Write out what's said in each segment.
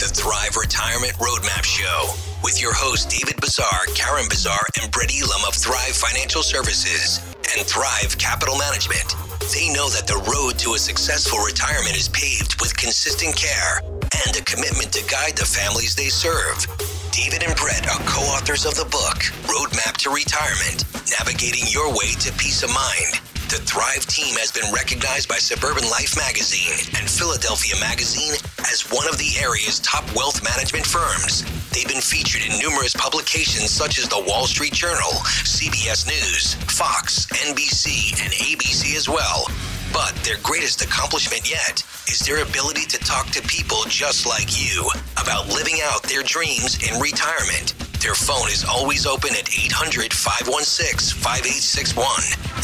The Thrive Retirement Roadmap Show with your hosts David Bezar, Karen Bezar, and Brett Elam of Thrive Financial Services and Thrive Capital Management. They know that the road to a successful retirement is paved with consistent care and a commitment to guide the families they serve. David and Brett are co authors of the book, Roadmap to Retirement Navigating Your Way to Peace of Mind. The Thrive team has been recognized by Suburban Life magazine and Philadelphia magazine as one of the area's top wealth management firms. They've been featured in numerous publications such as the Wall Street Journal, CBS News, Fox, NBC, and ABC as well. But their greatest accomplishment yet is their ability to talk to people just like you about living out their dreams in retirement. Their phone is always open at 800 516 5861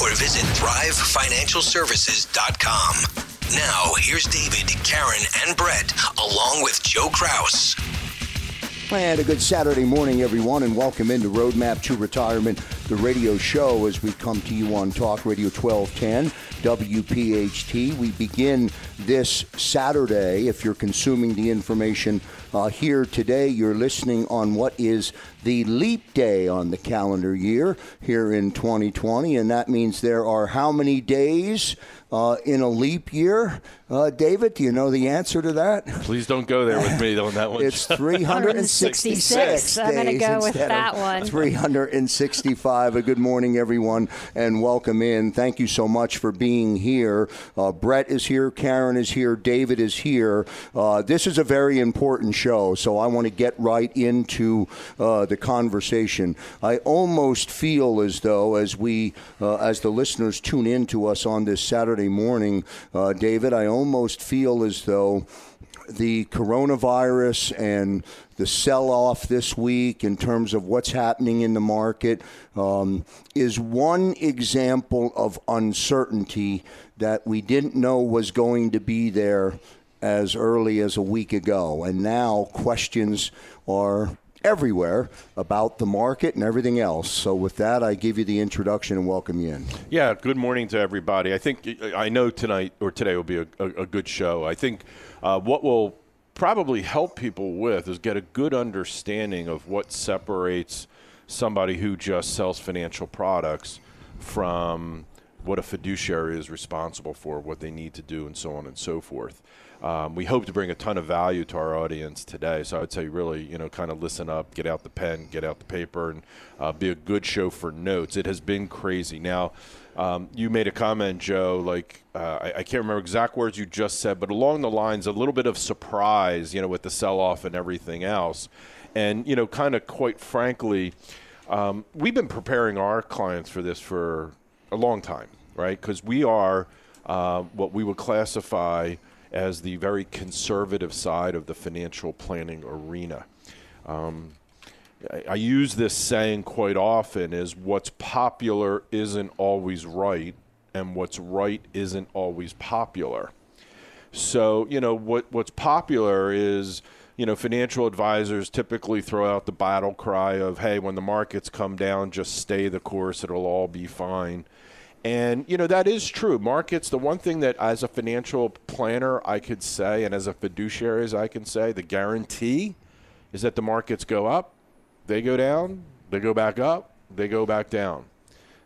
or visit thrivefinancialservices.com. Now, here's David, Karen, and Brett, along with Joe Krause. And a good Saturday morning, everyone, and welcome into Roadmap to Retirement, the radio show as we come to you on Talk Radio 1210, WPHT. We begin this Saturday. If you're consuming the information uh, here today, you're listening on what is the leap day on the calendar year here in 2020, and that means there are how many days? Uh, in a leap year. Uh, David, do you know the answer to that? Please don't go there with me on that one. It's 366 I'm going to go with that one. 365. A good morning, everyone, and welcome in. Thank you so much for being here. Uh, Brett is here, Karen is here, David is here. Uh, this is a very important show, so I want to get right into uh, the conversation. I almost feel as though, as we, uh, as the listeners tune in to us on this Saturday morning, uh, David, I almost feel as though the coronavirus and the sell off this week in terms of what's happening in the market um, is one example of uncertainty that we didn't know was going to be there as early as a week ago. And now questions are everywhere about the market and everything else. So, with that, I give you the introduction and welcome you in. Yeah, good morning to everybody. I think I know tonight or today will be a, a, a good show. I think uh, what will probably help people with is get a good understanding of what separates somebody who just sells financial products from what a fiduciary is responsible for, what they need to do, and so on and so forth. Um, we hope to bring a ton of value to our audience today. So I would say, really, you know, kind of listen up, get out the pen, get out the paper, and uh, be a good show for notes. It has been crazy. Now, um, you made a comment, Joe, like uh, I, I, can't remember exact words you just said, but along the lines, a little bit of surprise, you know, with the sell off and everything else. And, you know, kind of quite frankly, um, we've been preparing our clients for this for a long time, right? Because we are uh, what we would classify as the very conservative side of the financial planning arena. Um, I, I use this saying quite often is what's popular isn't always right and what's right isn't always popular. So, you know, what what's popular is, you know, financial advisors typically throw out the battle cry of, hey, when the markets come down, just stay the course, it'll all be fine. And, you know, that is true. Markets, the one thing that as a financial planner I could say, and as a fiduciary as I can say, the guarantee is that the markets go up, they go down, they go back up, they go back down.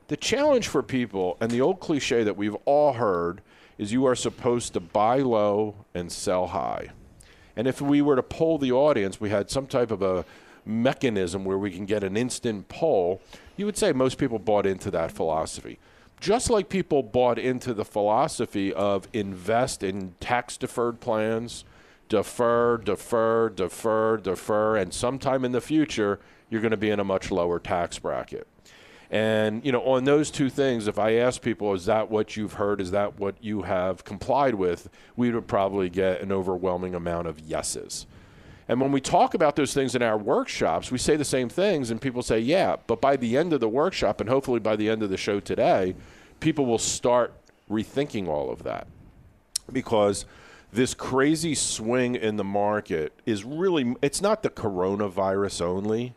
The challenge for people, and the old cliche that we've all heard, is you are supposed to buy low and sell high. And if we were to poll the audience, we had some type of a mechanism where we can get an instant poll, you would say most people bought into that philosophy. Just like people bought into the philosophy of invest in tax deferred plans, defer, defer, defer, defer, and sometime in the future, you're going to be in a much lower tax bracket. And, you know, on those two things, if I ask people, is that what you've heard? Is that what you have complied with? We would probably get an overwhelming amount of yeses. And when we talk about those things in our workshops, we say the same things, and people say, yeah, but by the end of the workshop, and hopefully by the end of the show today, people will start rethinking all of that. Because this crazy swing in the market is really, it's not the coronavirus only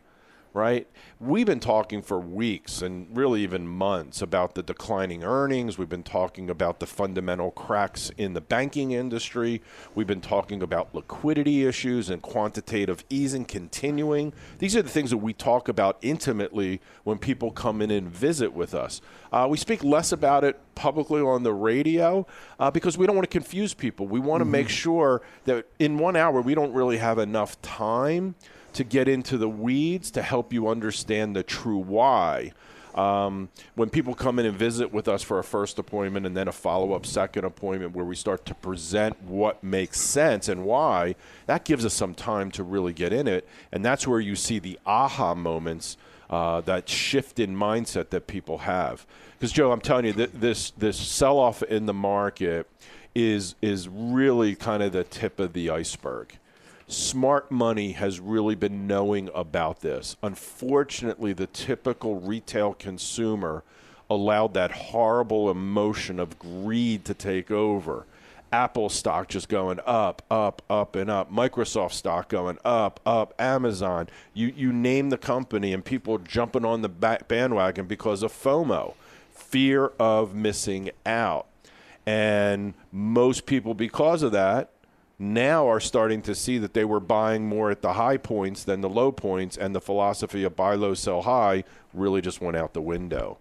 right? We've been talking for weeks and really even months about the declining earnings. We've been talking about the fundamental cracks in the banking industry. We've been talking about liquidity issues and quantitative easing continuing. These are the things that we talk about intimately when people come in and visit with us. Uh, we speak less about it publicly on the radio uh, because we don't want to confuse people. We want to mm-hmm. make sure that in one hour we don't really have enough time to get into the weeds to help you understand the true why. Um, when people come in and visit with us for a first appointment and then a follow up second appointment where we start to present what makes sense and why, that gives us some time to really get in it. And that's where you see the aha moments, uh, that shift in mindset that people have. Because, Joe, I'm telling you, th- this, this sell off in the market is, is really kind of the tip of the iceberg smart money has really been knowing about this. Unfortunately, the typical retail consumer allowed that horrible emotion of greed to take over. Apple stock just going up, up, up, and up. Microsoft stock going up, up. Amazon. You you name the company, and people jumping on the bandwagon because of FOMO, fear of missing out. And most people, because of that, now are starting to see that they were buying more at the high points than the low points, and the philosophy of buy low, sell high really just went out the window.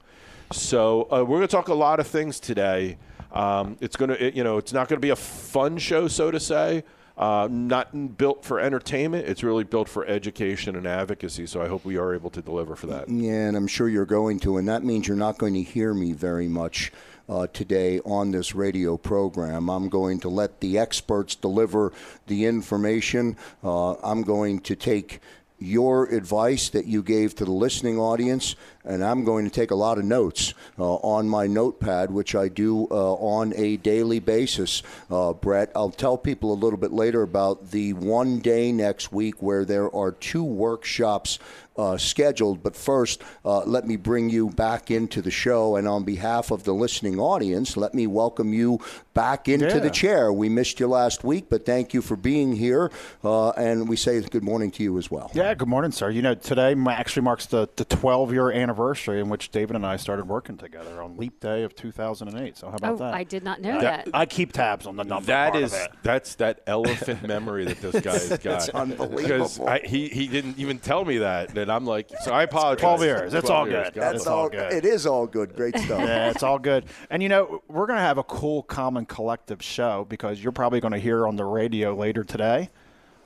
So uh, we're going to talk a lot of things today. Um, it's going to, you know, it's not going to be a fun show, so to say. Uh, not built for entertainment. It's really built for education and advocacy. So I hope we are able to deliver for that. Yeah, and I'm sure you're going to, and that means you're not going to hear me very much uh, today on this radio program. I'm going to let the experts deliver the information. Uh, I'm going to take your advice that you gave to the listening audience, and I'm going to take a lot of notes uh, on my notepad, which I do uh, on a daily basis. Uh, Brett, I'll tell people a little bit later about the one day next week where there are two workshops uh, scheduled. But first, uh, let me bring you back into the show. And on behalf of the listening audience, let me welcome you back into yeah. the chair. We missed you last week, but thank you for being here. Uh, and we say good morning to you as well. Yeah, good morning, sir. You know, today actually marks the, the 12 year anniversary in which David and I started working together on Leap Day of 2008. So, how about oh, that? I did not know that. I keep tabs on the number. That is, that's that elephant memory that this guy's got. That's unbelievable. Because I, he, he didn't even tell me that. And I'm like, so I apologize. 12 years. It's all good. That's all, all good. It is all good. Great stuff. yeah, it's all good. And you know, we're going to have a cool, common, collective show because you're probably going to hear on the radio later today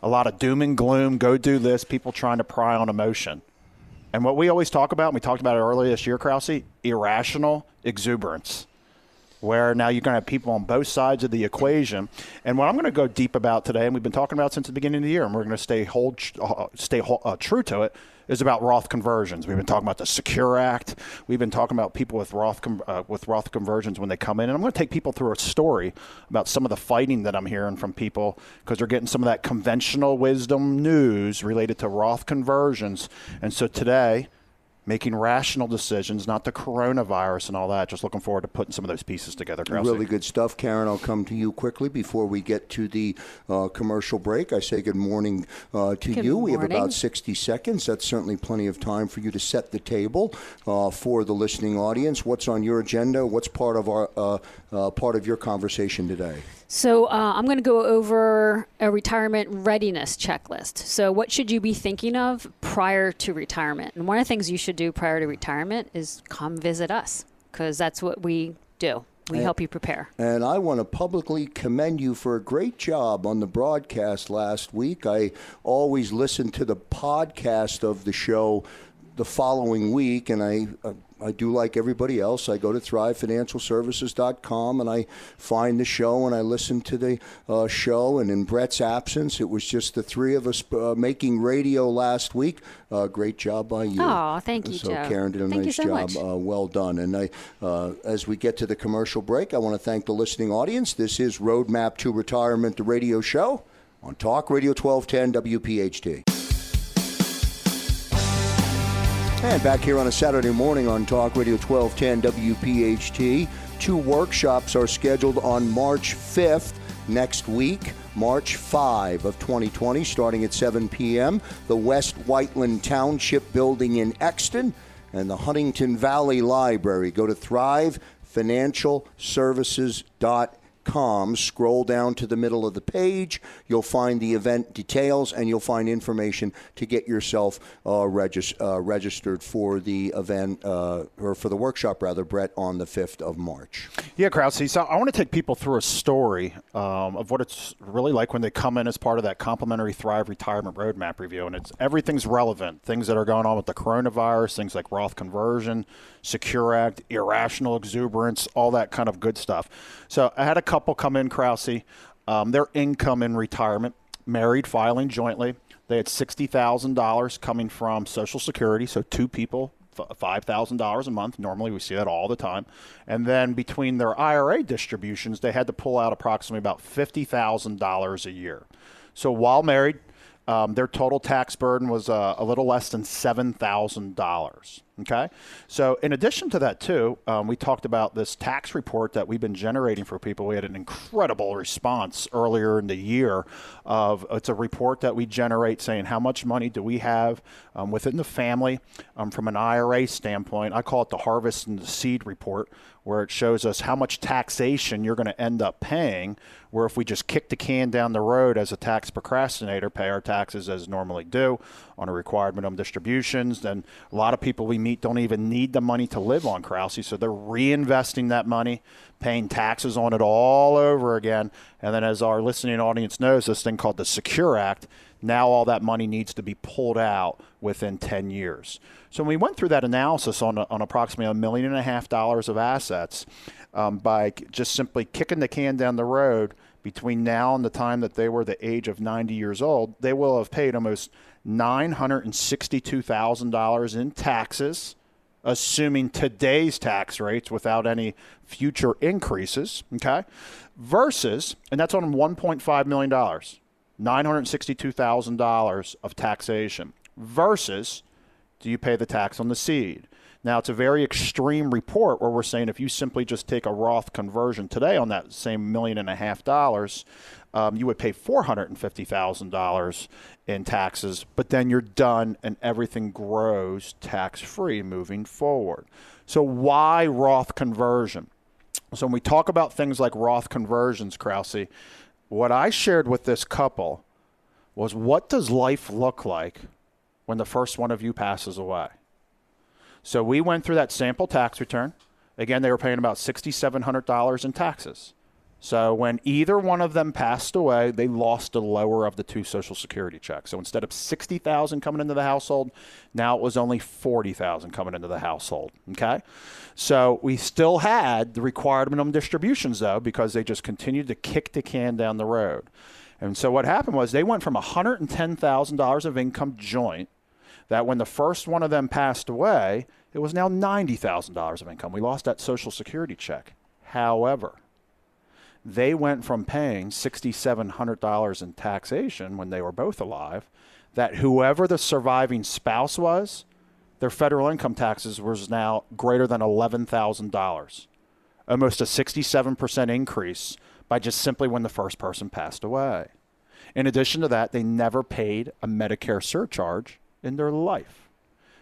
a lot of doom and gloom, go do this, people trying to pry on emotion. And what we always talk about, and we talked about it earlier this year, Krause, irrational exuberance where now you're going to have people on both sides of the equation. And what I'm going to go deep about today, and we've been talking about since the beginning of the year, and we're going to stay hold, uh, stay uh, true to it, is about Roth conversions. We've been talking about the Secure Act. We've been talking about people with Roth uh, with Roth conversions when they come in, and I'm going to take people through a story about some of the fighting that I'm hearing from people because they're getting some of that conventional wisdom news related to Roth conversions. And so today making rational decisions, not the coronavirus and all that. Just looking forward to putting some of those pieces together. Krause. Really good stuff, Karen. I'll come to you quickly before we get to the uh, commercial break. I say good morning uh, to good you. Morning. We have about 60 seconds. That's certainly plenty of time for you to set the table uh, for the listening audience. What's on your agenda? What's part of our uh, uh, part of your conversation today? So uh, I'm going to go over a retirement readiness checklist. So what should you be thinking of prior to retirement? And one of the things you should do prior to retirement is come visit us because that's what we do. we help you prepare. And I want to publicly commend you for a great job on the broadcast last week. I always listen to the podcast of the show the following week, and I uh, I do like everybody else. I go to thrivefinancialservices.com and I find the show and I listen to the uh, show. And in Brett's absence, it was just the three of us uh, making radio last week. Uh, great job by you. Oh, thank you, so Joe. Karen did a thank nice so job. Uh, well done. And I, uh, as we get to the commercial break, I want to thank the listening audience. This is Roadmap to Retirement, the radio show on Talk Radio 1210 WPHT. And back here on a Saturday morning on Talk Radio 1210 WPHT, two workshops are scheduled on March 5th next week, March 5 of 2020, starting at 7 p.m. The West Whiteland Township Building in Exton and the Huntingdon Valley Library. Go to thrivefinancialservices.com Scroll down to the middle of the page. You'll find the event details and you'll find information to get yourself uh, regis- uh, registered for the event uh, or for the workshop, rather, Brett, on the 5th of March. Yeah, Krause. So I want to take people through a story um, of what it's really like when they come in as part of that complimentary Thrive Retirement Roadmap review. And it's everything's relevant. Things that are going on with the coronavirus, things like Roth conversion, Secure Act, irrational exuberance, all that kind of good stuff. So I had a couple come in, Krause. Um, their income in retirement, married, filing jointly. They had $60,000 coming from Social Security, so two people $5,000 a month. Normally, we see that all the time. And then between their IRA distributions, they had to pull out approximately about $50,000 a year. So while married, um, their total tax burden was uh, a little less than $7,000. Okay. So, in addition to that, too, um, we talked about this tax report that we've been generating for people. We had an incredible response earlier in the year. Of it's a report that we generate saying how much money do we have um, within the family um, from an IRA standpoint. I call it the harvest and the seed report, where it shows us how much taxation you're going to end up paying. Where if we just kick the can down the road as a tax procrastinator, pay our taxes as normally do on a required minimum distributions, then a lot of people we meet don't even need the money to live on Krause, so they're reinvesting that money, paying taxes on it all over again. And then, as our listening audience knows, this thing called the Secure Act, now all that money needs to be pulled out within 10 years. So when we went through that analysis on, on approximately a million and a half dollars of assets um, by just simply kicking the can down the road between now and the time that they were the age of 90 years old, they will have paid almost $962,000 in taxes, assuming today's tax rates without any future increases, okay? Versus, and that's on $1.5 million, $962,000 of taxation, versus do you pay the tax on the seed? Now, it's a very extreme report where we're saying if you simply just take a Roth conversion today on that same million and a half dollars, um, you would pay $450,000 in taxes, but then you're done and everything grows tax free moving forward. So, why Roth conversion? So, when we talk about things like Roth conversions, Krause, what I shared with this couple was what does life look like when the first one of you passes away? So we went through that sample tax return. Again, they were paying about $6,700 in taxes. So when either one of them passed away, they lost the lower of the two Social Security checks. So instead of 60,000 coming into the household, now it was only 40,000 coming into the household. Okay? So we still had the required minimum distributions though because they just continued to kick the can down the road. And so what happened was they went from $110,000 of income joint that when the first one of them passed away, it was now $90,000 of income. We lost that Social Security check. However, they went from paying $6,700 in taxation when they were both alive, that whoever the surviving spouse was, their federal income taxes was now greater than $11,000. Almost a 67% increase by just simply when the first person passed away. In addition to that, they never paid a Medicare surcharge in their life.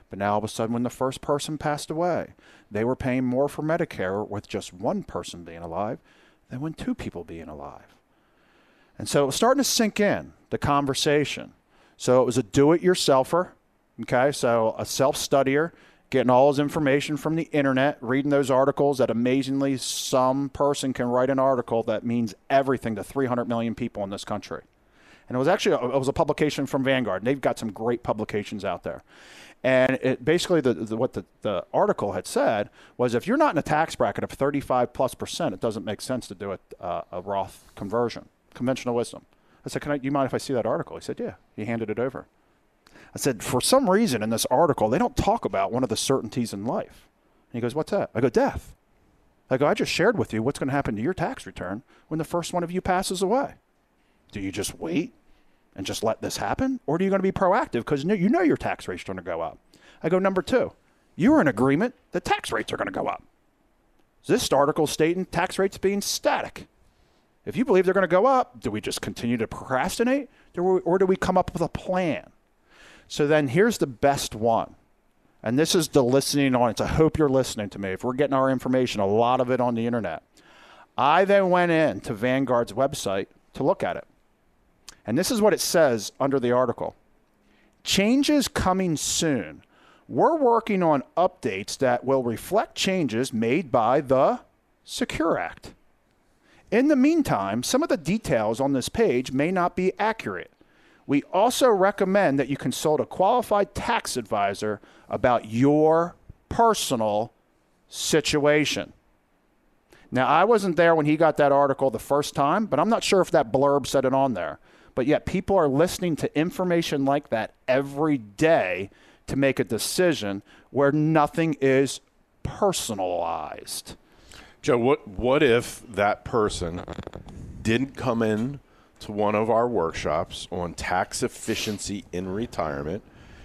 But now all of a sudden, when the first person passed away, they were paying more for Medicare with just one person being alive than when two people being alive. And so it was starting to sink in, the conversation. So it was a do it yourselfer, okay? So a self studier getting all his information from the internet, reading those articles that amazingly some person can write an article that means everything to 300 million people in this country. And it was actually a, it was a publication from Vanguard. And they've got some great publications out there. And it, basically, the, the, what the, the article had said was if you're not in a tax bracket of 35 plus percent, it doesn't make sense to do a, uh, a Roth conversion, conventional wisdom. I said, Can I, you mind if I see that article? He said, Yeah. He handed it over. I said, For some reason in this article, they don't talk about one of the certainties in life. And he goes, What's that? I go, Death. I go, I just shared with you what's going to happen to your tax return when the first one of you passes away. Do you just wait and just let this happen? Or are you going to be proactive because you know your tax rate's are going to go up? I go, number two, you are in agreement that tax rates are going to go up. This article stating tax rates being static. If you believe they're going to go up, do we just continue to procrastinate or do we come up with a plan? So then here's the best one. And this is the listening audience. I hope you're listening to me. If we're getting our information, a lot of it on the internet. I then went in to Vanguard's website to look at it. And this is what it says under the article Changes coming soon. We're working on updates that will reflect changes made by the Secure Act. In the meantime, some of the details on this page may not be accurate. We also recommend that you consult a qualified tax advisor about your personal situation. Now, I wasn't there when he got that article the first time, but I'm not sure if that blurb said it on there. But yet, people are listening to information like that every day to make a decision where nothing is personalized. Joe, what what if that person didn't come in to one of our workshops on tax efficiency in retirement,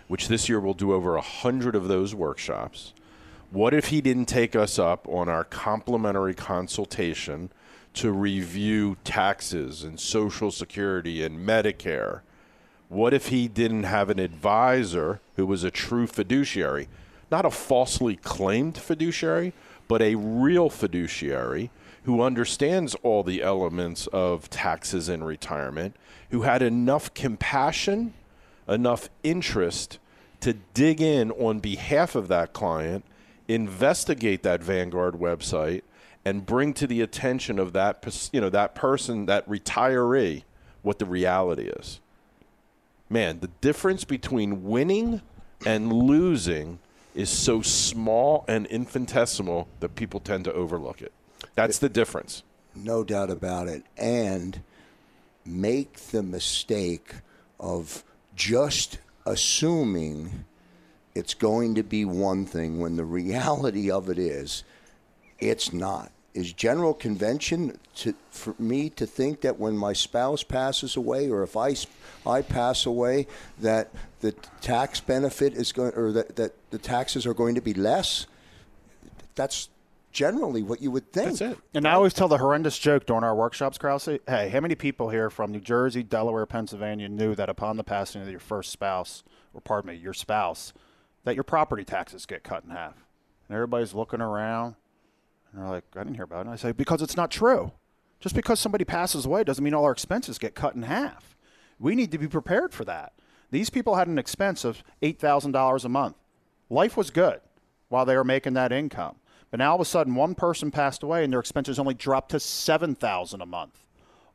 which this year we'll do over a hundred of those workshops? What if he didn't take us up on our complimentary consultation to review taxes and Social Security and Medicare? What if he didn't have an advisor who was a true fiduciary, not a falsely claimed fiduciary, but a real fiduciary who understands all the elements of taxes and retirement, who had enough compassion, enough interest to dig in on behalf of that client, investigate that Vanguard website, and bring to the attention of that you know that person that retiree what the reality is. Man the difference between winning and losing is so small and infinitesimal that people tend to overlook it. That's the difference. No doubt about it. And make the mistake of just assuming it's going to be one thing when the reality of it is it's not. Is general convention to, for me to think that when my spouse passes away, or if I, I pass away, that the tax benefit is going, or that, that the taxes are going to be less? That's generally what you would think. That's it. And I always tell the horrendous joke during our workshops, Krause. Hey, how many people here from New Jersey, Delaware, Pennsylvania knew that upon the passing of your first spouse, or pardon me, your spouse, that your property taxes get cut in half? And everybody's looking around. And they're like, I didn't hear about it. I say, because it's not true. Just because somebody passes away doesn't mean all our expenses get cut in half. We need to be prepared for that. These people had an expense of $8,000 a month. Life was good while they were making that income. But now all of a sudden one person passed away and their expenses only dropped to 7,000 a month.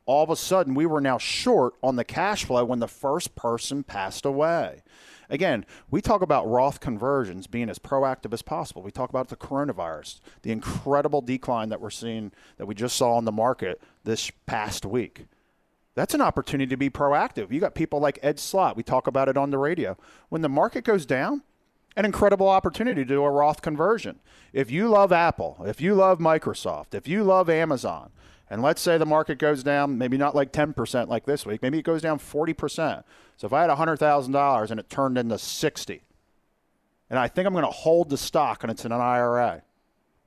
All of a sudden we were now short on the cash flow when the first person passed away. Again, we talk about Roth conversions being as proactive as possible. We talk about the coronavirus, the incredible decline that we're seeing that we just saw on the market this past week. That's an opportunity to be proactive. You got people like Ed Slott. We talk about it on the radio. When the market goes down, an incredible opportunity to do a Roth conversion. If you love Apple, if you love Microsoft, if you love Amazon, and let's say the market goes down, maybe not like 10% like this week, maybe it goes down 40%. So if I had $100,000 and it turned into 60, and I think I'm going to hold the stock and it's in an IRA,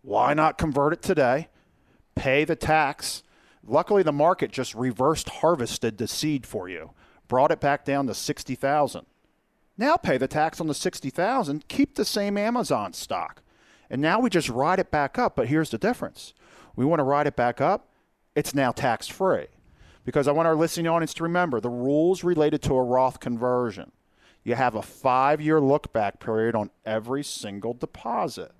why not convert it today, pay the tax? Luckily, the market just reversed harvested the seed for you, brought it back down to 60,000. Now pay the tax on the 60,000, keep the same Amazon stock. And now we just ride it back up, but here's the difference. We want to ride it back up it's now tax free. Because I want our listening audience to remember the rules related to a Roth conversion. you have a five year look back period on every single deposit.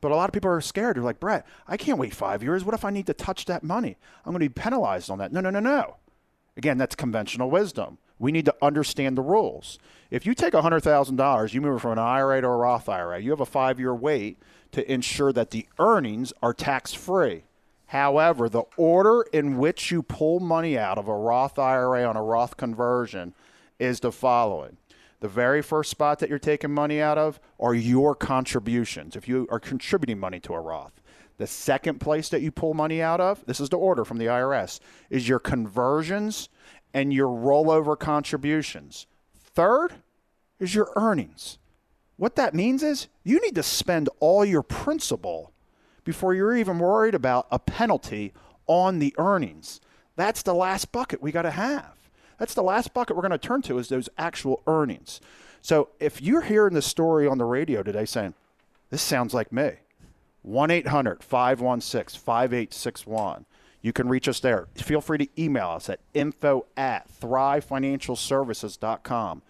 But a lot of people are scared. They're like, Brett, I can't wait five years. What if I need to touch that money? I'm going to be penalized on that. No, no, no, no. Again, that's conventional wisdom. We need to understand the rules. If you take $100,000, you move it from an IRA to a Roth IRA, you have a five year wait to ensure that the earnings are tax free. However, the order in which you pull money out of a Roth IRA on a Roth conversion is the following. The very first spot that you're taking money out of are your contributions. If you are contributing money to a Roth, the second place that you pull money out of, this is the order from the IRS, is your conversions and your rollover contributions. Third is your earnings. What that means is you need to spend all your principal before you're even worried about a penalty on the earnings. That's the last bucket we got to have. That's the last bucket we're going to turn to is those actual earnings. So if you're hearing the story on the radio today saying, this sounds like me, 1 800 516 5861. You can reach us there. Feel free to email us at info at thrivefinancialservices.com.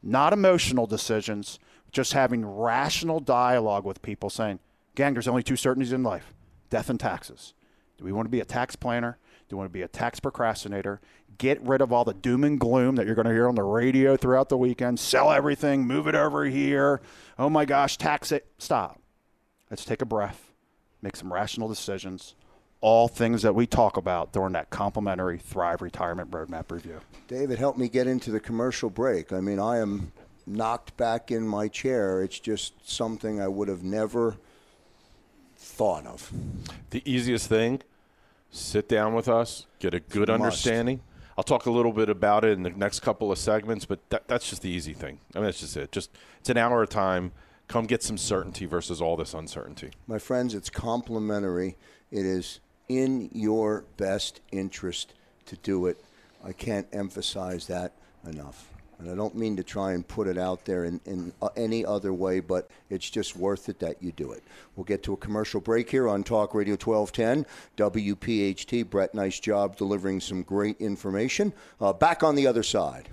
Not emotional decisions, just having rational dialogue with people saying, gang, there's only two certainties in life death and taxes. Do we want to be a tax planner? Do we want to be a tax procrastinator? Get rid of all the doom and gloom that you're going to hear on the radio throughout the weekend. Sell everything, move it over here. Oh my gosh, tax it. Stop. Let's take a breath, make some rational decisions. All things that we talk about during that complimentary Thrive Retirement Roadmap review. David, help me get into the commercial break. I mean, I am knocked back in my chair. It's just something I would have never thought of. The easiest thing, sit down with us, get a good understanding. I'll talk a little bit about it in the next couple of segments, but that, that's just the easy thing. I mean, that's just it. Just it's an hour of time. Come get some certainty versus all this uncertainty. My friends, it's complimentary. It is in your best interest to do it. I can't emphasize that enough. And I don't mean to try and put it out there in, in uh, any other way, but it's just worth it that you do it. We'll get to a commercial break here on Talk Radio 1210, WPHT. Brett, nice job delivering some great information. Uh, back on the other side.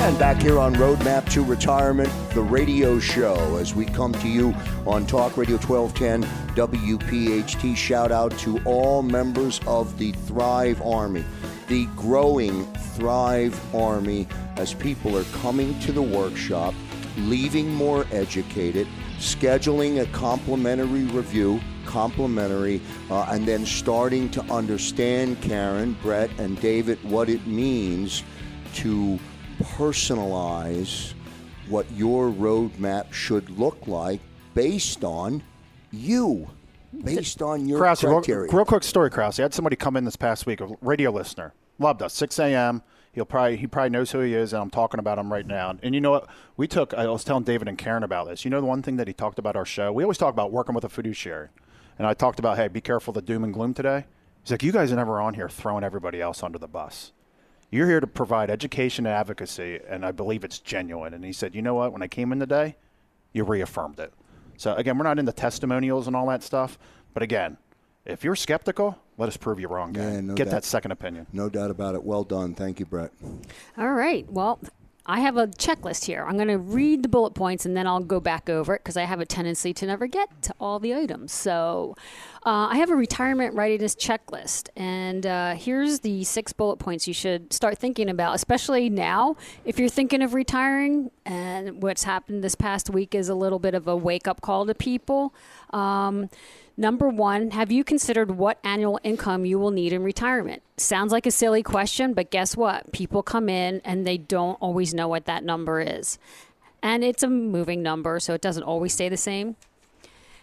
And back here on Roadmap to Retirement, the radio show, as we come to you on Talk Radio 1210 WPHT. Shout out to all members of the Thrive Army, the growing Thrive Army, as people are coming to the workshop, leaving more educated, scheduling a complimentary review, complimentary, uh, and then starting to understand, Karen, Brett, and David, what it means to personalize what your roadmap should look like based on you, based on your Krause, real, criteria. real quick story, Krause. I had somebody come in this past week, a radio listener, loved us, 6 a.m. He'll probably he probably knows who he is, and I'm talking about him right now. And you know what? We took. I was telling David and Karen about this. You know the one thing that he talked about our show. We always talk about working with a fiduciary, and I talked about hey, be careful the doom and gloom today. He's like, you guys are never on here throwing everybody else under the bus. You're here to provide education and advocacy, and I believe it's genuine. And he said, you know what? When I came in today, you reaffirmed it. So again, we're not into testimonials and all that stuff, but again, if you're skeptical, let us prove you wrong. Gang. Yeah, no Get doubt. that second opinion. no doubt about it. Well done. Thank you, Brett. All right. Well, I have a checklist here. I'm going to read the bullet points and then I'll go back over it because I have a tendency to never get to all the items. So uh, I have a retirement readiness checklist. And uh, here's the six bullet points you should start thinking about, especially now if you're thinking of retiring. And what's happened this past week is a little bit of a wake up call to people. Um, Number one, have you considered what annual income you will need in retirement? Sounds like a silly question, but guess what? People come in and they don't always know what that number is. And it's a moving number, so it doesn't always stay the same.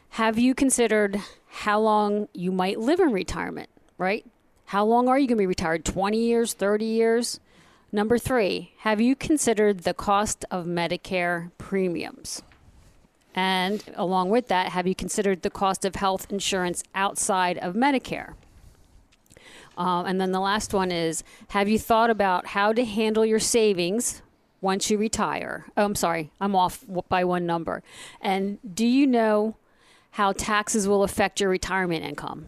Have you considered how long you might live in retirement, right? How long are you going to be retired? 20 years, 30 years? Number three, have you considered the cost of Medicare premiums? And along with that, have you considered the cost of health insurance outside of Medicare? Um, and then the last one is Have you thought about how to handle your savings once you retire? Oh, I'm sorry, I'm off by one number. And do you know how taxes will affect your retirement income?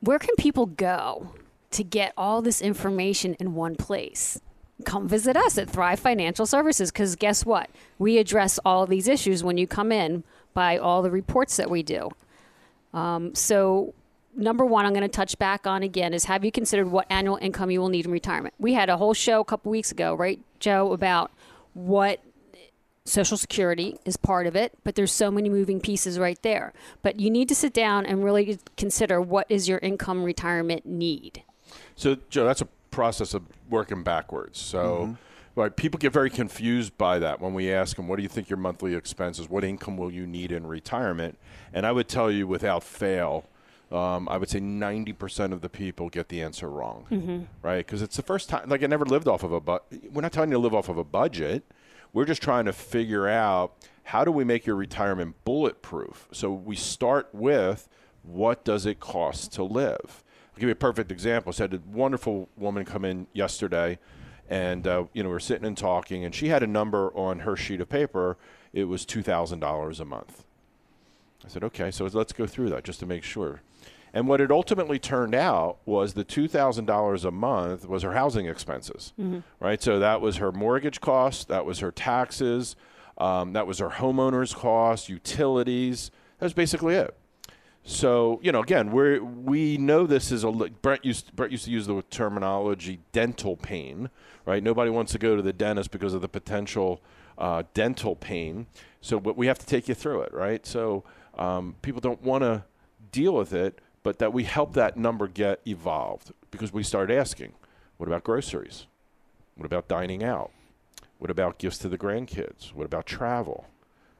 Where can people go to get all this information in one place? come visit us at Thrive Financial Services because guess what? We address all these issues when you come in by all the reports that we do. Um, so, number one, I'm going to touch back on again is have you considered what annual income you will need in retirement? We had a whole show a couple weeks ago, right, Joe, about what Social Security is part of it, but there's so many moving pieces right there. But you need to sit down and really consider what is your income retirement need. So, Joe, that's a process of working backwards. So, right, people get very confused by that when we ask them, "What do you think your monthly expenses? What income will you need in retirement?" And I would tell you, without fail, um, I would say 90% of the people get the answer wrong, right? Because it's the first time. Like I never lived off of a but. We're not telling you to live off of a budget. We're just trying to figure out how do we make your retirement bulletproof. So we start with what does it cost to live. I'll give you a perfect example. So I had a wonderful woman come in yesterday, and uh, you know we are sitting and talking, and she had a number on her sheet of paper. It was two thousand dollars a month. I said, okay, so let's go through that just to make sure. And what it ultimately turned out was the two thousand dollars a month was her housing expenses, right? So that was her mortgage cost, that was her taxes, um, that was her homeowner's cost, utilities. That was basically it. So you know, again, we we know this is a Brett used Brett used to use the terminology dental pain, right? Nobody wants to go to the dentist because of the potential uh, dental pain. So, but we have to take you through it, right? So um, people don't want to deal with it, but that we help that number get evolved because we start asking, what about groceries? What about dining out? What about gifts to the grandkids? What about travel?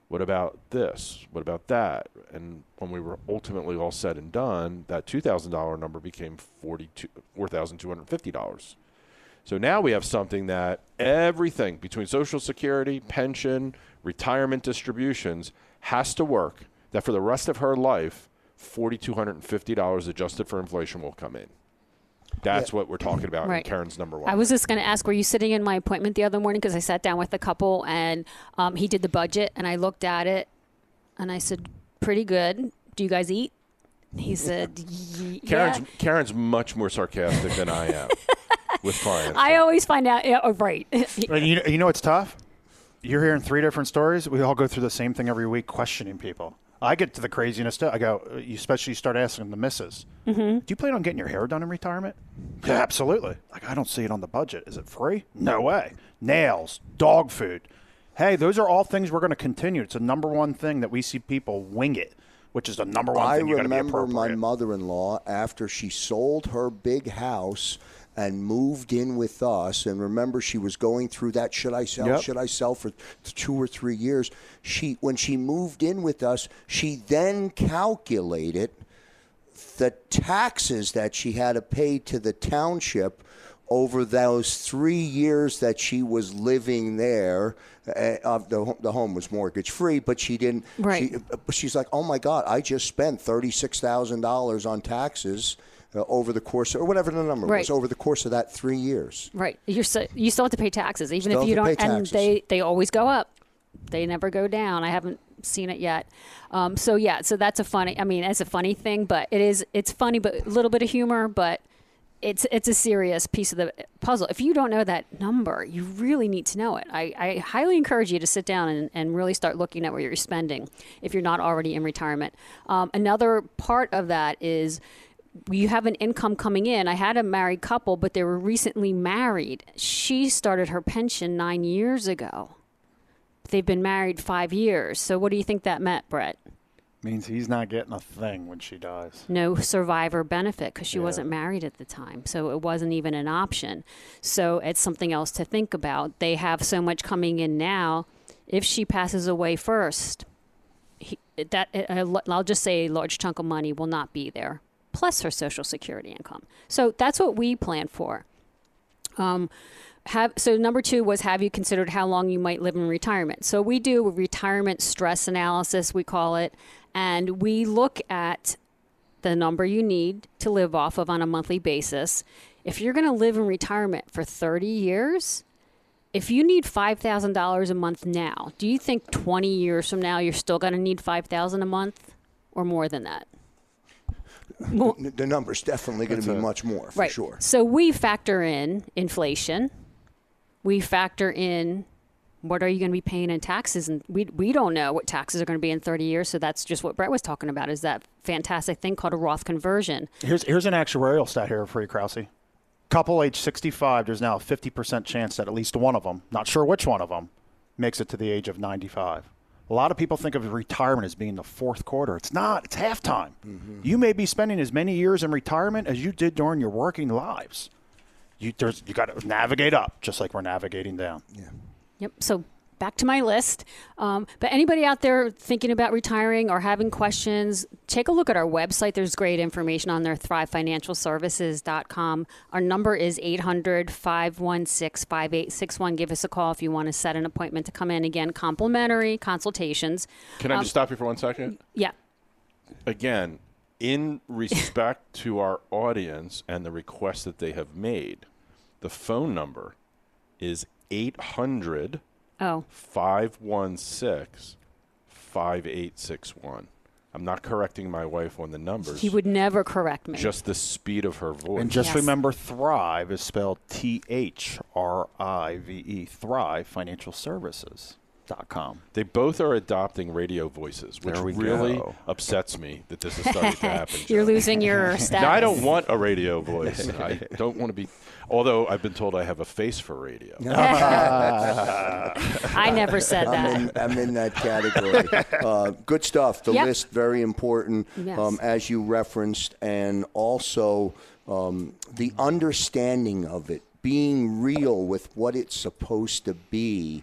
What about this? What about that? And when we were ultimately all said and done, that $2,000 number became 42 $4,250. So now we have something that everything between Social Security, pension, retirement distributions has to work that for the rest of her life, $4,250 adjusted for inflation will come in. That's what we're talking about Right. in Karen's number one. I was just going to ask, were you sitting in my appointment the other morning? Because I sat down with a couple and um, he did the budget and I looked at it and I said, pretty good. Do you guys eat? He said, "Ye- Karen's. Karen's much more sarcastic than I am with clients. I always find out, yeah, oh, right. And you, you know what's tough? You're hearing three different stories. We all go through the same thing every week, questioning people. I get to the craziness stuff. I go, especially you especially start asking the missus, mm-hmm. do you plan on getting your hair done in retirement? Yeah, absolutely. Like, I don't see it on the budget. Is it free? No way. Nails, dog food. Hey, those are all things we're going to continue. It's the number one thing that we see people wing it, which is the number one I thing you got be remember my mother-in-law after she sold her big house and moved in with us. And remember, she was going through that: should I sell? Yep. Should I sell for two or three years? She, when she moved in with us, she then calculated the taxes that she had to pay to the township over those three years that she was living there. Uh, uh, the, the home was mortgage free, but she didn't. Right. She, but she's like, oh my God, I just spent thirty six thousand dollars on taxes uh, over the course, or whatever the number was, over the course of that three years. right. You're so, you still have to pay taxes, even Still if you don't, pay and taxes. they, they always go up. They never go down. I haven't seen it yet. Um, so yeah, so that's a funny, I mean, it's a funny thing, but it is, it's funny, but a little bit of humor, but it's it's a serious piece of the puzzle. If you don't know that number, you really need to know it. I, I highly encourage you to sit down and, and really start looking at what you're spending if you're not already in retirement. Um, another part of that is you have an income coming in. I had a married couple, but they were recently married. She started her pension nine years ago. They've been married five years. So what do you think that meant, Brett? Means he's not getting a thing when she dies. no survivor benefit because she wasn't married at the time. So it wasn't even an option. So it's something else to think about. They have so much coming in now. If she passes away first, he, that I'll just say a large chunk of money will not be there, plus her Social Security income. So that's what we plan for. Um, have so number two was have you considered how long you might live in retirement? So we do a retirement stress analysis, we call it, and we look at the number you need to live off of on a monthly basis. If you're going to live in retirement for 30 years, if you need $5,000 a month now, do you think 20 years from now you're still going to need 5,000 a month or more than that? Well, N- The number's definitely going to be much more, for right. sure. So we factor in inflation, we factor in what are you going to be paying in taxes and we, we don't know what taxes are going to be in 30 years so that's just what brett was talking about is that fantastic thing called a roth conversion Here's here's an actuarial stat here for you, Krause. Couple age 65, there's now a 50% chance that at least one of them, not sure which one of them, makes it to the age of 95. A lot of people think of retirement as being the fourth quarter. It's not. It's halftime. Mm-hmm. You may be spending as many years in retirement as you did during your working lives. You you got to navigate up, just like we're navigating down. Yeah. Yep. So back to my list. Um, but anybody out there thinking about retiring or having questions, take a look at our website. There's great information on there, thrivefinancialservices.com. Our number is 800 516 5861. Give us a call if you want to set an appointment to come in. Again, complimentary consultations. Can I Um, just stop you for one second? Yeah. Again, in respect to our audience and the request that they have made, the phone number is 800 Oh, 516 5861. I'm not correcting my wife on the numbers. he would never correct me. just the speed of her voice. And just Yes. remember, Thrive is spelled T H R I V E. Thrive Financial Services.com. They both are adopting radio voices, which really go. upsets me that this is starting to happen. You're losing your status. Now, I don't want a radio voice. I don't want to be. Although I've been told I have a face for radio. I never said I'm that. in, I'm in that category. uh, good stuff. The Yep. list very important, Yes. um, as you referenced, and also um, the understanding of it, being real with what it's supposed to be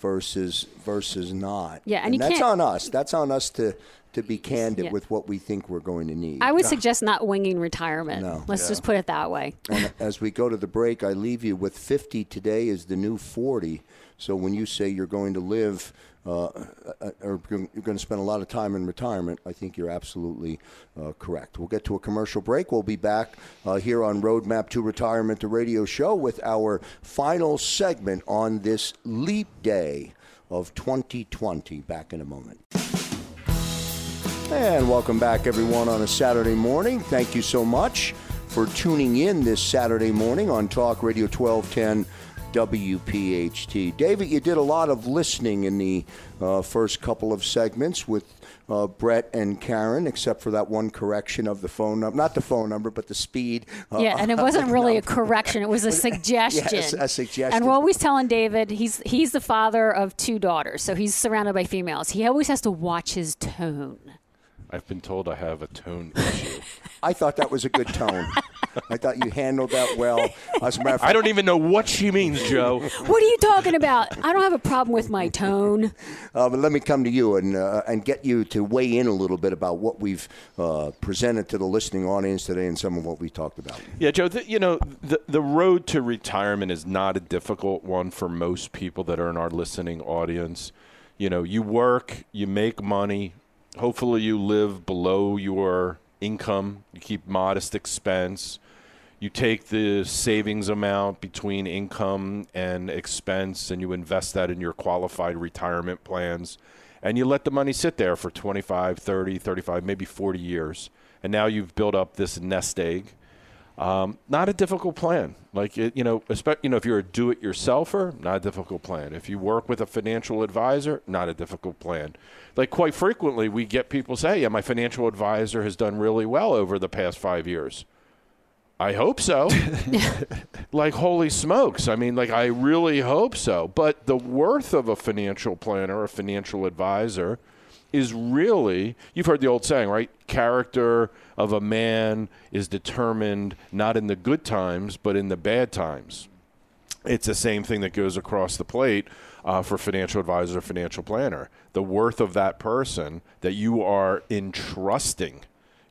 versus versus not. Yeah, and you that's on us. That's on us to to be candid Yeah. with what we think we're going to need. I would suggest not winging retirement. No. Let's just put it that way. And as we go to the break, I leave you with 50 today is the new 40. So when you say you're going to live uh, uh, or you're going to spend a lot of time in retirement, I think you're absolutely uh, correct. We'll get to a commercial break. We'll be back uh, here on Roadmap to Retirement, the radio show, with our final segment on this leap day of 2020. Back in a moment. And welcome back, everyone, on a Saturday morning. Thank you so much for tuning in this Saturday morning on Talk Radio 1210 WPHT. David, you did a lot of listening in the uh, first couple of segments with uh, Brett and Karen, except for that one correction of the phone number. Not the phone number, but the speed. uh, Yeah, and it wasn't really a correction; it was a suggestion. Yes, a suggestion. And we're always telling David he's he's the father of two daughters, so he's surrounded by females. He always has to watch his tone. I've been told I have a tone issue. I thought that was a good tone. I thought you handled that well. As a matter of fact, I don't even know what she means, Joe. What are you talking about? I don't have a problem with my tone. Uh, but let me come to you and uh, and get you to weigh in a little bit about what we've uh, presented to the listening audience today and some of what we talked about. Yeah, Joe. The, you know, the the road to retirement is not a difficult one for most people that are in our listening audience. You know, you work, you make money. Hopefully, you live below your income. You keep modest expense. You take the savings amount between income and expense, and you invest that in your qualified retirement plans. And you let the money sit there for 25, 30, 35, maybe 40 years. And now you've built up this nest egg. Um, not a difficult plan. Like it, you know, especially you know, if you're a do-it-yourselfer, not a difficult plan. If you work with a financial advisor, not a difficult plan. Like quite frequently, we get people say, "Yeah, my financial advisor has done really well over the past five years." I hope so. like holy smokes! I mean, like I really hope so. But the worth of a financial planner, a financial advisor, is really you've heard the old saying right? Character of a man is determined not in the good times but in the bad times. It's the same thing that goes across the plate uh, for financial advisor financial planner. The worth of that person that you are entrusting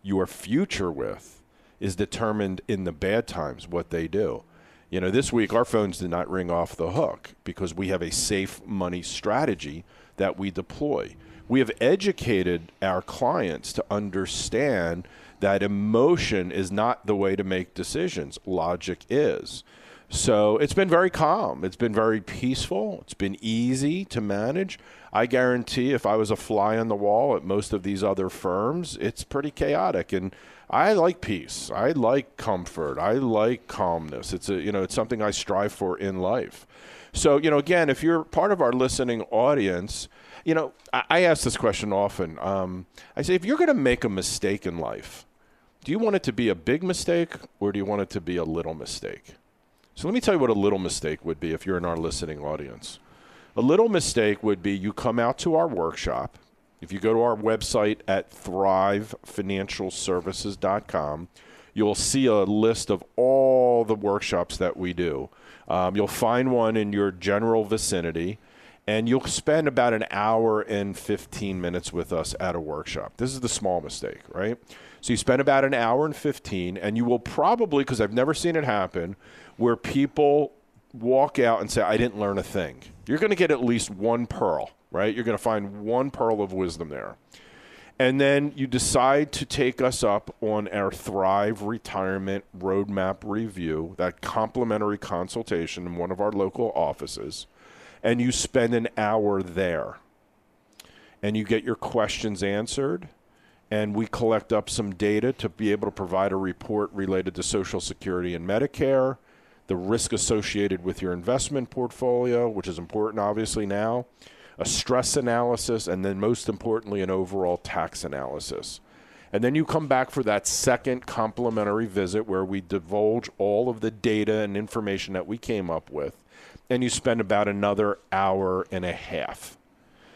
your future with is determined in the bad times what they do. You know this week our phones did not ring off the hook because we have a safe money strategy that we deploy we have educated our clients to understand that emotion is not the way to make decisions. Logic is. So it's been very calm. It's been very peaceful. It's been easy to manage. I guarantee if I was a fly on the wall at most of these other firms, it's pretty chaotic. And I like peace. I like comfort. I like calmness. It's a you know it's something I strive for in life. So, you know, again, if you're part of our listening audience, you know, I, ask this question often. Um, I say, if you're going to make a mistake in life, do you want it to be a big mistake or do you want it to be a little mistake? So let me tell you what a little mistake would be if you're in our listening audience. A little mistake would be you come out to our workshop. If you go to our website at thrivefinancialservices.com, you'll see a list of all the workshops that we do. Um, you'll find one in your general vicinity, and you'll spend about an hour and 15 minutes with us at a workshop. This is the small mistake, right? So you spend about an hour and 15, and you will probably, because I've never seen it happen, where people walk out and say, I didn't learn a thing. You're going to get at least one pearl, right? You're going to find one pearl of wisdom there. And then you decide to take us up on our Thrive Retirement Roadmap Review, that complimentary consultation in one of our local offices, and you spend an hour there. And you get your questions answered, and we collect up some data to be able to provide a report related to Social Security and Medicare, the risk associated with your investment portfolio, which is important obviously now a stress analysis, and then most importantly, an overall tax analysis. And then you come back for that second complimentary visit where we divulge all of the data and information that we came up with, and you spend about another hour and a half.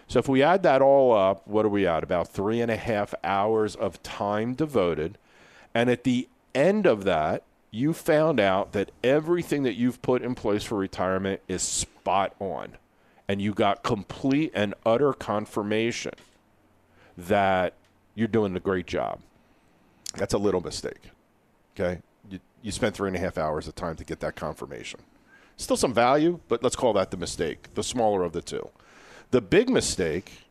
So if we add that all up, what are we at? About three and a half hours of time devoted. And at the end of that, you found out that everything that you've put in place for retirement is spot on and you got complete and utter confirmation that you're doing a great job. That's a little mistake. Okay? You, you spent three and a half hours of time to get that confirmation. Still some value, but let's call that the mistake, the smaller of the two. The big mistake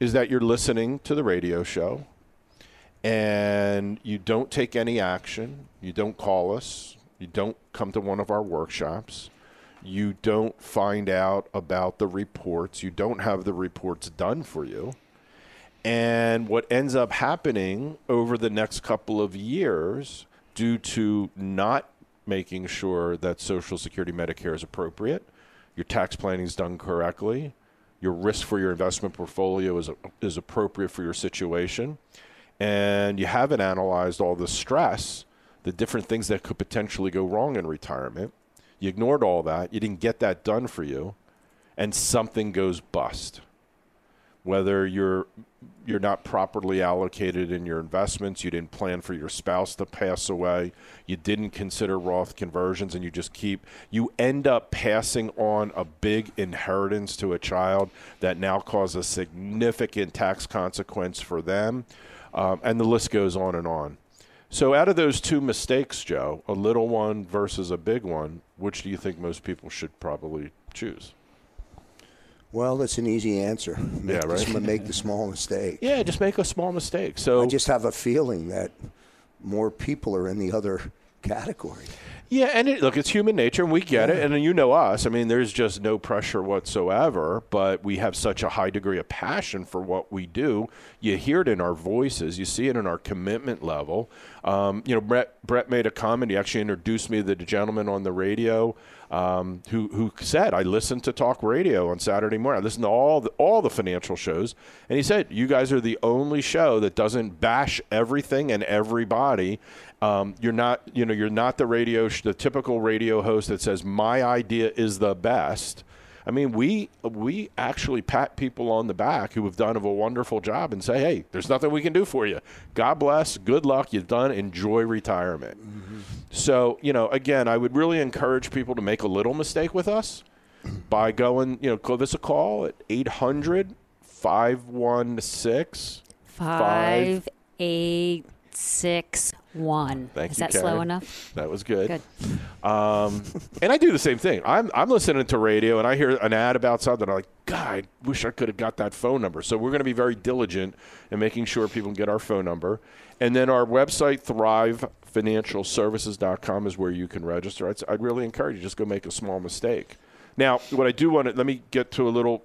is that you're listening to the radio show and you don't take any action, you don't call us, you don't come to one of our workshops you don't find out about the reports, you don't have the reports done for you. And what ends up happening over the next couple of years, due to not making sure that Social Security Medicare is appropriate, your tax planning is done correctly, your risk for your investment portfolio is, is appropriate for your situation, and you haven't analyzed all the stress, the different things that could potentially go wrong in retirement you ignored all that. You didn't get that done for you, and something goes bust. Whether you're you're not properly allocated in your investments, you didn't plan for your spouse to pass away, you didn't consider Roth conversions, and you just keep you end up passing on a big inheritance to a child that now causes significant tax consequence for them, um, and the list goes on and on. So, out of those two mistakes, Joe, a little one versus a big one, which do you think most people should probably choose? Well, that's an easy answer. Make yeah, right. The, make the small mistake. Yeah, just make a small mistake. So I just have a feeling that more people are in the other category. Yeah, and it, look, it's human nature, and we get yeah. it. And you know us. I mean, there's just no pressure whatsoever, but we have such a high degree of passion for what we do. You hear it in our voices, you see it in our commitment level. Um, you know, Brett, Brett made a comment. He actually introduced me to the gentleman on the radio um, who, who said, I listened to talk radio on Saturday morning. I listened to all the, all the financial shows. And he said, You guys are the only show that doesn't bash everything and everybody. Um, you're not, you know, you're not the radio, the typical radio host that says my idea is the best. I mean, we we actually pat people on the back who have done a wonderful job and say, "Hey, there's nothing we can do for you. God bless. Good luck. You've done. Enjoy retirement." Mm-hmm. So, you know, again, I would really encourage people to make a little mistake with us by going, you know, give us a call at 800 516 5861. Thank Is you, that Karen. slow enough? That was good. Good. Um, and I do the same thing. I'm, I'm listening to radio and I hear an ad about something. I'm like, God, I wish I could have got that phone number. So we're going to be very diligent in making sure people get our phone number. And then our website, thrivefinancialservices.com, is where you can register. I'd, I'd really encourage you just go make a small mistake. Now, what I do want to let me get to a little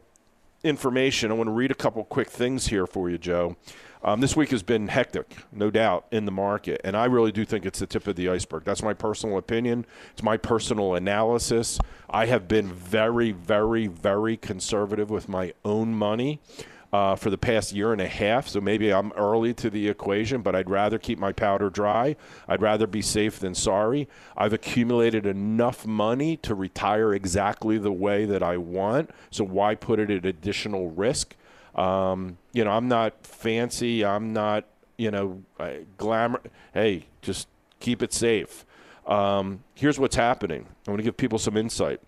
information. I want to read a couple quick things here for you, Joe. Um, this week has been hectic, no doubt, in the market, and I really do think it's the tip of the iceberg. That's my personal opinion. It's my personal analysis. I have been very, very, very conservative with my own money. Uh, for the past year and a half, so maybe I'm early to the equation, but I'd rather keep my powder dry. I'd rather be safe than sorry. I've accumulated enough money to retire exactly the way that I want, so why put it at additional risk? Um, you know, I'm not fancy. I'm not, you know, glamour. Hey, just keep it safe. Um, here's what's happening. I want to give people some insight.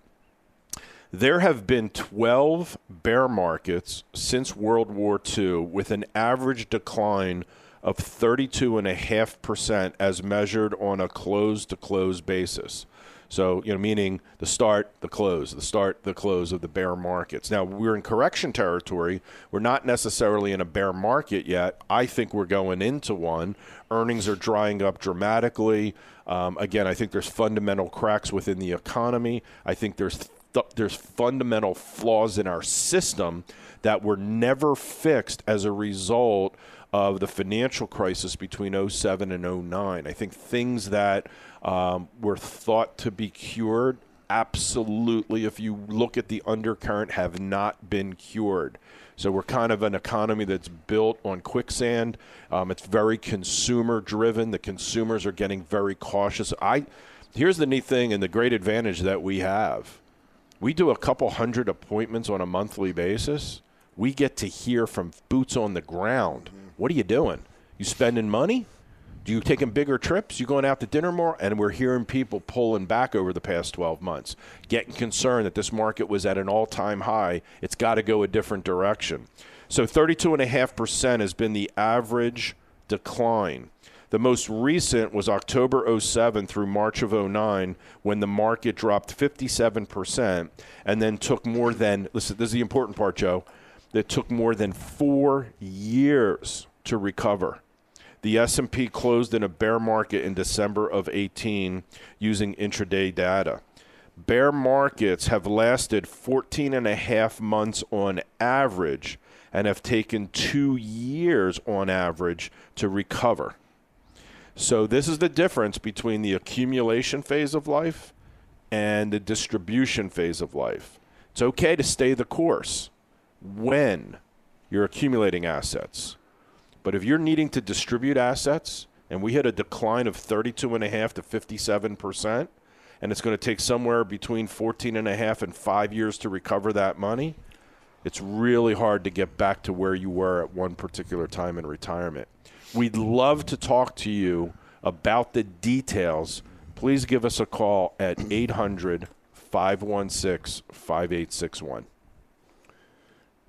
There have been 12 bear markets since World War II with an average decline of 32.5% as measured on a close to close basis. So, you know, meaning the start, the close, the start, the close of the bear markets. Now, we're in correction territory. We're not necessarily in a bear market yet. I think we're going into one. Earnings are drying up dramatically. Um, again, I think there's fundamental cracks within the economy. I think there's th- there's fundamental flaws in our system that were never fixed as a result of the financial crisis between 07 and 09. I think things that um, were thought to be cured absolutely, if you look at the undercurrent, have not been cured. So we're kind of an economy that's built on quicksand. Um, it's very consumer driven. The consumers are getting very cautious. I here's the neat thing and the great advantage that we have. We do a couple hundred appointments on a monthly basis. We get to hear from boots on the ground. Mm-hmm. What are you doing? You spending money? Do you taking bigger trips? You going out to dinner more? And we're hearing people pulling back over the past 12 months, getting concerned that this market was at an all-time high. It's got to go a different direction. So 32.5% has been the average decline. The most recent was October 07 through March of 09 when the market dropped 57% and then took more than listen this is the important part Joe that took more than 4 years to recover. The S&P closed in a bear market in December of 18 using intraday data. Bear markets have lasted 14 and a half months on average and have taken 2 years on average to recover. So this is the difference between the accumulation phase of life and the distribution phase of life. It's okay to stay the course when you're accumulating assets. But if you're needing to distribute assets and we hit a decline of 32.5 to 57%, and it's going to take somewhere between 14 and 5 years to recover that money, it's really hard to get back to where you were at one particular time in retirement. We'd love to talk to you about the details. Please give us a call at 800 516 5861.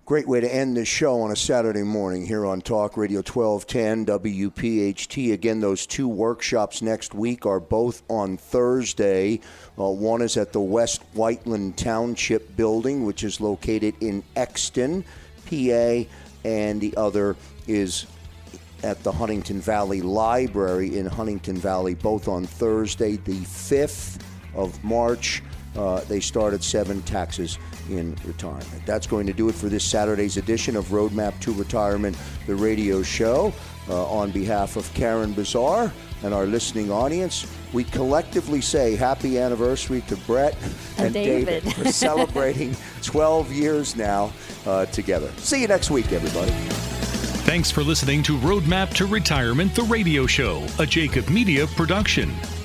Great way to end this show on a Saturday morning here on Talk Radio 1210 WPHT. Again, those two workshops next week are both on Thursday. Uh, one is at the West Whiteland Township building, which is located in Exton, PA, and the other is at the Huntingdon Valley Library in Huntingdon Valley, both on Thursday, the 5th of March. Uh, they start at 7 taxes in retirement. That's going to do it for this Saturday's edition of Roadmap to Retirement, the radio show. Uh, on behalf of Karen Bezar and our listening audience, we collectively say happy anniversary to Brett and, and David. David for celebrating 12 years now uh, together. See you next week, everybody. Thanks for listening to Roadmap to Retirement, the radio show, a Jacob Media production.